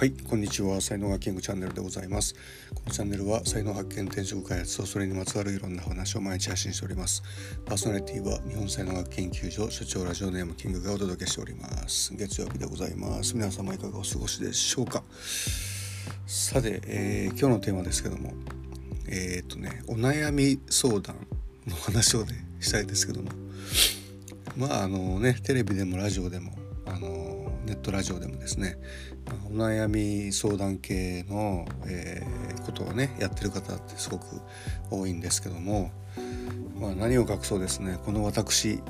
はいこんにちは。才能学キングチャンネルでございます。このチャンネルは才能発見転職開発とそれにまつわるいろんな話を毎日発信しております。パーソナリティは日本才能学研究所所長ラジオネームキングがお届けしております。月曜日でございます。皆様いかがお過ごしでしょうか？さて、えー、今日のテーマですけどもえっ、とねお悩み相談の話をねしたいですけども。まああのねテレビでもラジオでもあのネットラジオでもですねお悩み相談系の、えー、ことをねやってる方ってすごく多いんですけども、まあ、何を隠そうですねこの私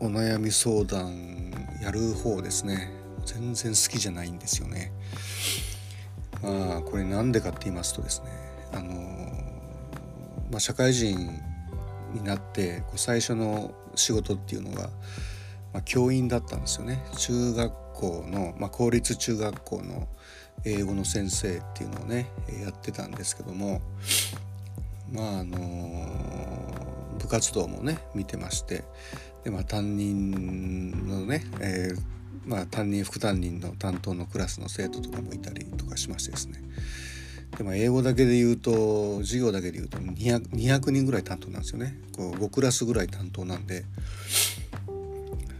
お悩み相談やる方ですね全然好きじゃないんですよね。まあこれなんでかって言いますとですねあのまあ、社会人になってこう最初の仕事っていうのが、まあ、教員だったんですよね。中学校の、まあ、公立中学校の英語の先生っていうのをねやってたんですけどもまああの部活動もね見てましてで、まあ、担任のね、えーまあ、担任副担任の担当のクラスの生徒とかもいたりとかしましてですね。でも英語だけで言うと授業だけで言うと 200, 200人ぐらい担当なんですよね。こう5クラスぐらい担当なんで、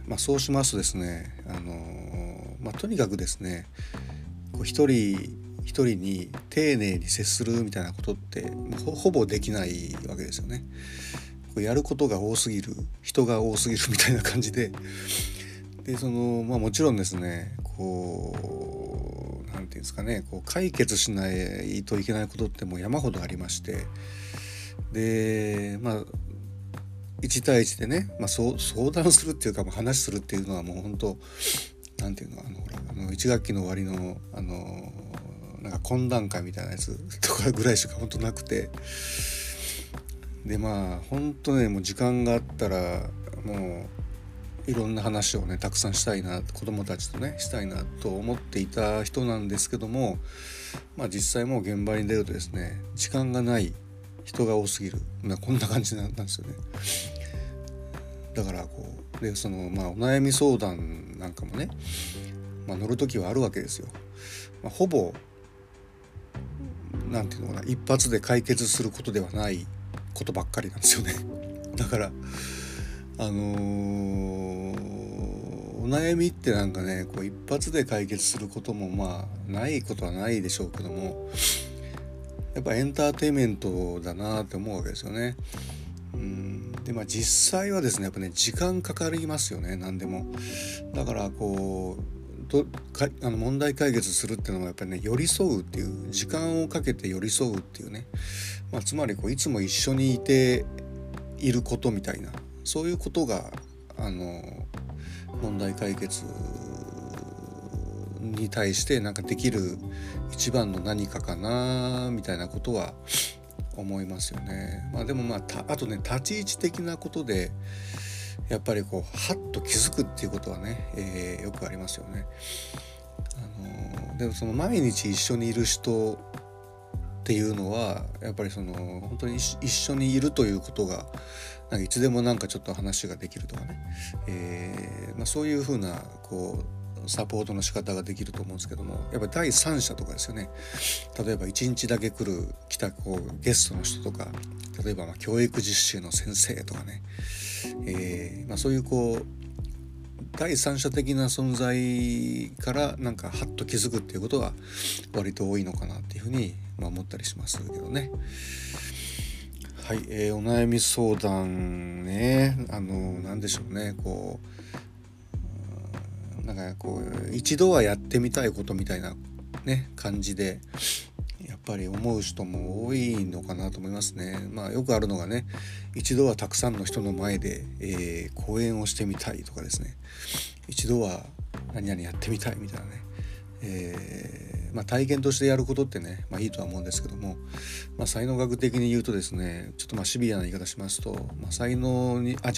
まあ、そうしますとですねあのまあ、とにかくですねこう一人一人に丁寧に接するみたいなことってほぼできないわけですよね。こうやることが多すぎる人が多すぎるみたいな感じででその、まあ、もちろんですねこう何て言うんですかねこう解決しないといけないことってもう山ほどありましてでまあ1対1でね、まあ、相談するっていうか、話するっていうのはもう本当なんていうのあのあの1学期の終わりのあのなんか懇談会みたいなやつとかぐらいしか本当なくてでまあ本当ねもう時間があったらもういろんな話をねたくさんしたいな子供たちとねしたいなと思っていた人なんですけどもまあ実際もう現場に出るとですね時間がない人が多すぎる、まあ、こんな感じなんですよね。だからこうでそのまあお悩み相談なんかもね、まあ、乗る時はあるわけですよ。まあ、ほぼ何て言うのかな一発で解決することではないことばっかりなんですよね。だからあのー、お悩みってなんかねこう一発で解決することもまあないことはないでしょうけどもやっぱエンターテインメントだなって思うわけですよね。うんでまあ実際はですねやっぱね時間かかりますよね何でも。だからこうとかあの問題解決するっていうのはやっぱりね寄り添うっていう時間をかけて寄り添うっていうね、まあ、つまりこういつも一緒にいていることみたいなそういうことがあの問題解決に対してなんかできる一番の何かかなみたいなことは思いますよね。まあ、でもまああとね立ち位置的なことでやっぱりこうハッと気づくっていうことはね、えー、よくありますよね。あのー、でもその毎日一緒にいる人っていうのはやっぱりその本当に一緒にいるということがなんかいつでもなんかちょっと話ができるとかね、えーまあ、そういうふうなこうサポートの仕方ができると思うんですけどもやっぱり第三者とかですよね。例えば1日だけ来る来たこうゲストの人とか例えばま教育実習の先生とかね、えーまあ、そういうこう第三者的な存在からなんかハッと気づくっていうことは割と多いのかなっていうふうに、ま、思ったりしますけどね。はい、えー、お悩み相談ね。あの何でしょうね。こうなんかこう一度はやってみたいことみたいなね感じでやっぱり思う人も多いのかなと思いますね。まあよくあるのがね一度はたくさんの人の前で、えー、講演をしてみたいとかですね一度は何々やってみたいみたいなね、えまあ、体験としてやることってね、まあ、いいとは思うんですけども、まあ、才能学的に言うとですねちょっとまあシビアな言い方しますと、まあ、才能にあ違う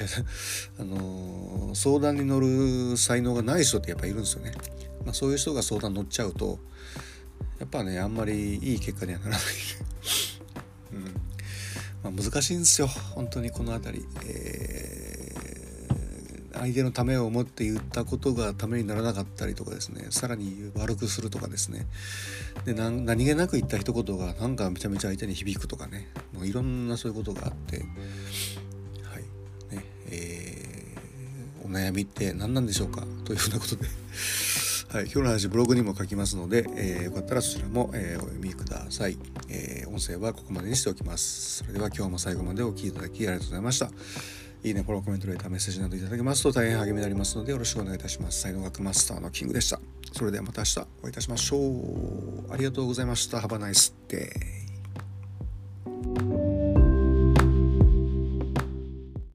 あのー、相談に乗る才能がない人ってやっぱいるんですよね。まあ、そういう人が相談乗っちゃうとやっぱねあんまりいい結果にはならない。うんまあ、難しいんですよ本当にこの辺り。えー相手のためを思って言ったことがためにならなかったりとかですね。さらに悪くするとかですね。で何気なく言った一言がなんかめちゃめちゃ相手に響くとかね。もういろんなそういうことがあって。はい。ねえー、お悩みって何なんでしょうか？というふうなことで。はい、今日の話ブログにも書きますので、えー、よかったらそちらも、えー、お読みください、えー、音声はここまでにしておきます。それでは今日も最後までお聴きいただきありがとうございました。いいね、フォロー、コメント、レター、メッセージなどいただけますと大変励みになりますのでよろしくお願いいたします。才能学マスターのキングでした。それではまた明日お会いいたしましょう。ありがとうございました。Have a nice day.